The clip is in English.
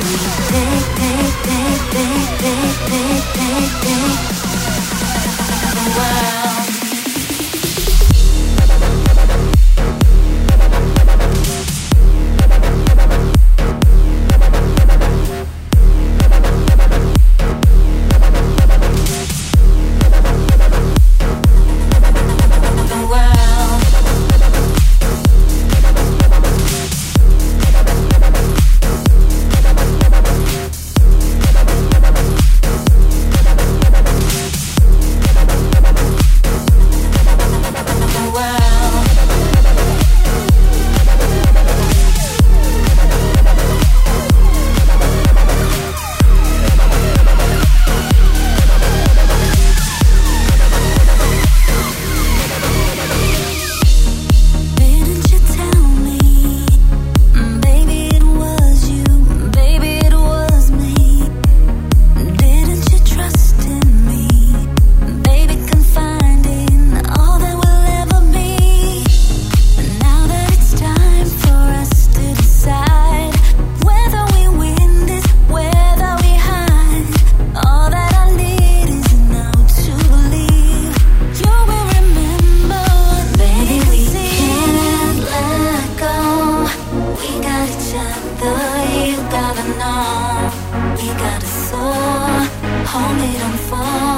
Baby No, We got a soul, hold it on for.